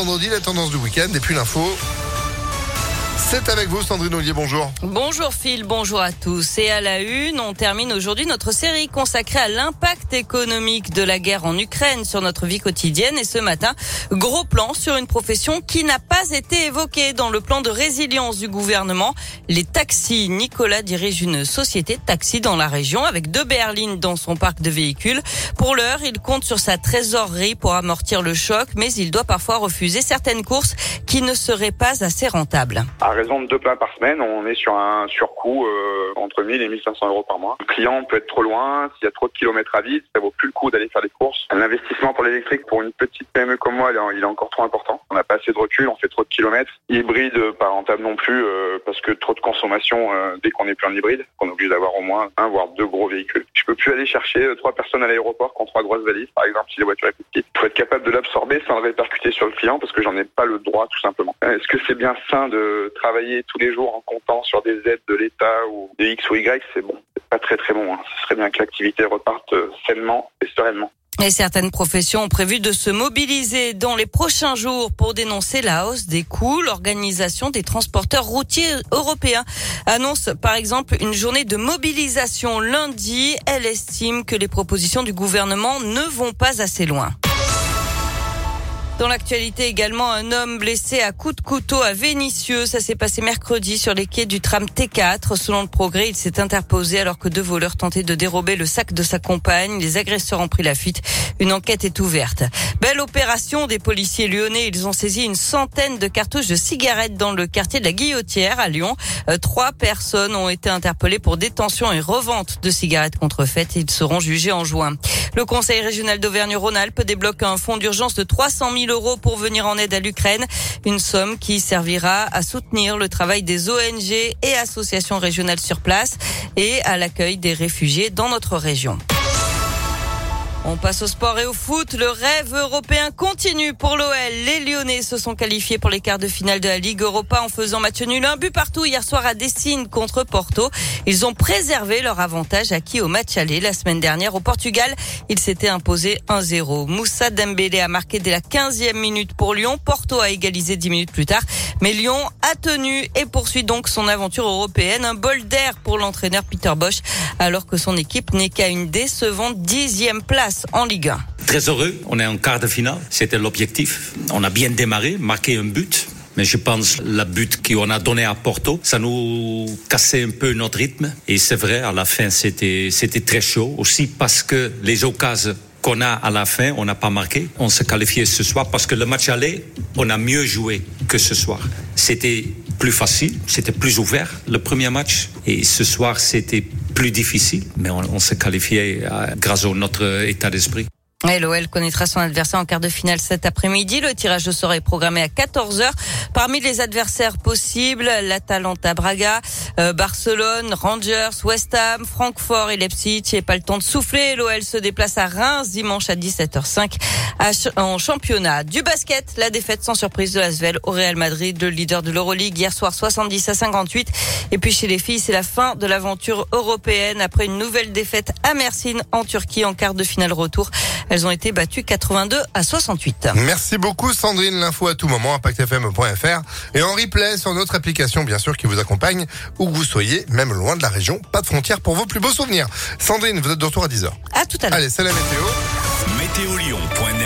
Vendredi, la tendance du week-end et puis l'info. C'est avec vous, Sandrine Ollier, bonjour. Bonjour Phil, bonjour à tous. Et à la une, on termine aujourd'hui notre série consacrée à l'impact économique de la guerre en Ukraine sur notre vie quotidienne. Et ce matin, gros plan sur une profession qui n'a pas été évoquée dans le plan de résilience du gouvernement. Les taxis. Nicolas dirige une société de taxis dans la région avec deux berlines dans son parc de véhicules. Pour l'heure, il compte sur sa trésorerie pour amortir le choc, mais il doit parfois refuser certaines courses qui ne seraient pas assez rentables raison de deux plats par semaine, on est sur un surcoût euh, entre 1000 et 1500 euros par mois. Le client peut être trop loin, s'il y a trop de kilomètres à vide, ça vaut plus le coup d'aller faire des courses. L'investissement pour l'électrique pour une petite PME comme moi, il est encore trop important. On n'a pas assez de recul, on fait trop de kilomètres. Hybride, pas rentable non plus, euh, parce que trop de consommation euh, dès qu'on est plus en hybride, on est obligé d'avoir au moins un voire deux gros véhicules. Je peux plus aller chercher trois personnes à l'aéroport qui ont trois grosses valises, par exemple, si la voiture est petite. Il faut être capable de l'absorber sans le répercuter sur le client parce que j'en ai pas le droit tout simplement. Est-ce que c'est bien sain de travailler tous les jours en comptant sur des aides de l'État ou de X ou Y, c'est bon. C'est pas très très bon. Hein. Ce serait bien que l'activité reparte euh, sainement et sereinement. Et certaines professions ont prévu de se mobiliser dans les prochains jours pour dénoncer la hausse des coûts. L'organisation des transporteurs routiers européens annonce par exemple une journée de mobilisation lundi. Elle estime que les propositions du gouvernement ne vont pas assez loin. Dans l'actualité également, un homme blessé à coups de couteau à Vénissieux. Ça s'est passé mercredi sur les quais du tram T4. Selon le progrès, il s'est interposé alors que deux voleurs tentaient de dérober le sac de sa compagne. Les agresseurs ont pris la fuite. Une enquête est ouverte. Belle opération des policiers lyonnais. Ils ont saisi une centaine de cartouches de cigarettes dans le quartier de la Guillotière à Lyon. Euh, trois personnes ont été interpellées pour détention et revente de cigarettes contrefaites. Ils seront jugés en juin. Le Conseil régional d'Auvergne-Rhône-Alpes débloque un fonds d'urgence de 300 000 pour venir en aide à l'Ukraine. Une somme qui servira à soutenir le travail des ONG et associations régionales sur place et à l'accueil des réfugiés dans notre région. On passe au sport et au foot. Le rêve européen continue pour l'OL. Les Lyonnais se sont qualifiés pour les quarts de finale de la Ligue Europa en faisant match nul un but partout hier soir à Dessine contre Porto. Ils ont préservé leur avantage acquis au match aller la semaine dernière au Portugal. Ils s'étaient imposés 1-0. Moussa Dembélé a marqué dès la 15e minute pour Lyon. Porto a égalisé 10 minutes plus tard. Mais Lyon a tenu et poursuit donc son aventure européenne. Un bol d'air pour l'entraîneur Peter Bosch alors que son équipe n'est qu'à une décevante dixième place en Ligue 1. Très heureux, on est en quart de finale, c'était l'objectif. On a bien démarré, marqué un but. Mais je pense le but qu'on a donné à Porto, ça nous cassait un peu notre rythme. Et c'est vrai, à la fin, c'était, c'était très chaud. Aussi parce que les occasions qu'on a à la fin, on n'a pas marqué. On s'est qualifié ce soir parce que le match aller, on a mieux joué que ce soir. C'était plus facile, c'était plus ouvert le premier match. Et ce soir, c'était plus difficile, mais on, s'est qualifié euh, grâce à notre état d'esprit. L'OL connaîtra son adversaire en quart de finale cet après-midi. Le tirage de sort est programmé à 14h. Parmi les adversaires possibles, l'Atalanta Braga, euh, Barcelone, Rangers, West Ham, Francfort et Leipzig. Il pas le temps de souffler. L'OL se déplace à Reims dimanche à 17h05 en championnat. Du basket, la défaite sans surprise de Svel au Real Madrid, le leader de l'Euroleague hier soir 70 à 58. Et puis chez les filles, c'est la fin de l'aventure européenne après une nouvelle défaite à Mersin en Turquie en quart de finale retour. Elles ont été battues 82 à 68. Merci beaucoup Sandrine. L'info à tout moment, impactfm.fr et en replay sur notre application bien sûr qui vous accompagne où que vous soyez, même loin de la région. Pas de frontières pour vos plus beaux souvenirs. Sandrine, vous êtes de retour à 10h. À tout à l'heure. Allez, c'est la météo. Météolion.net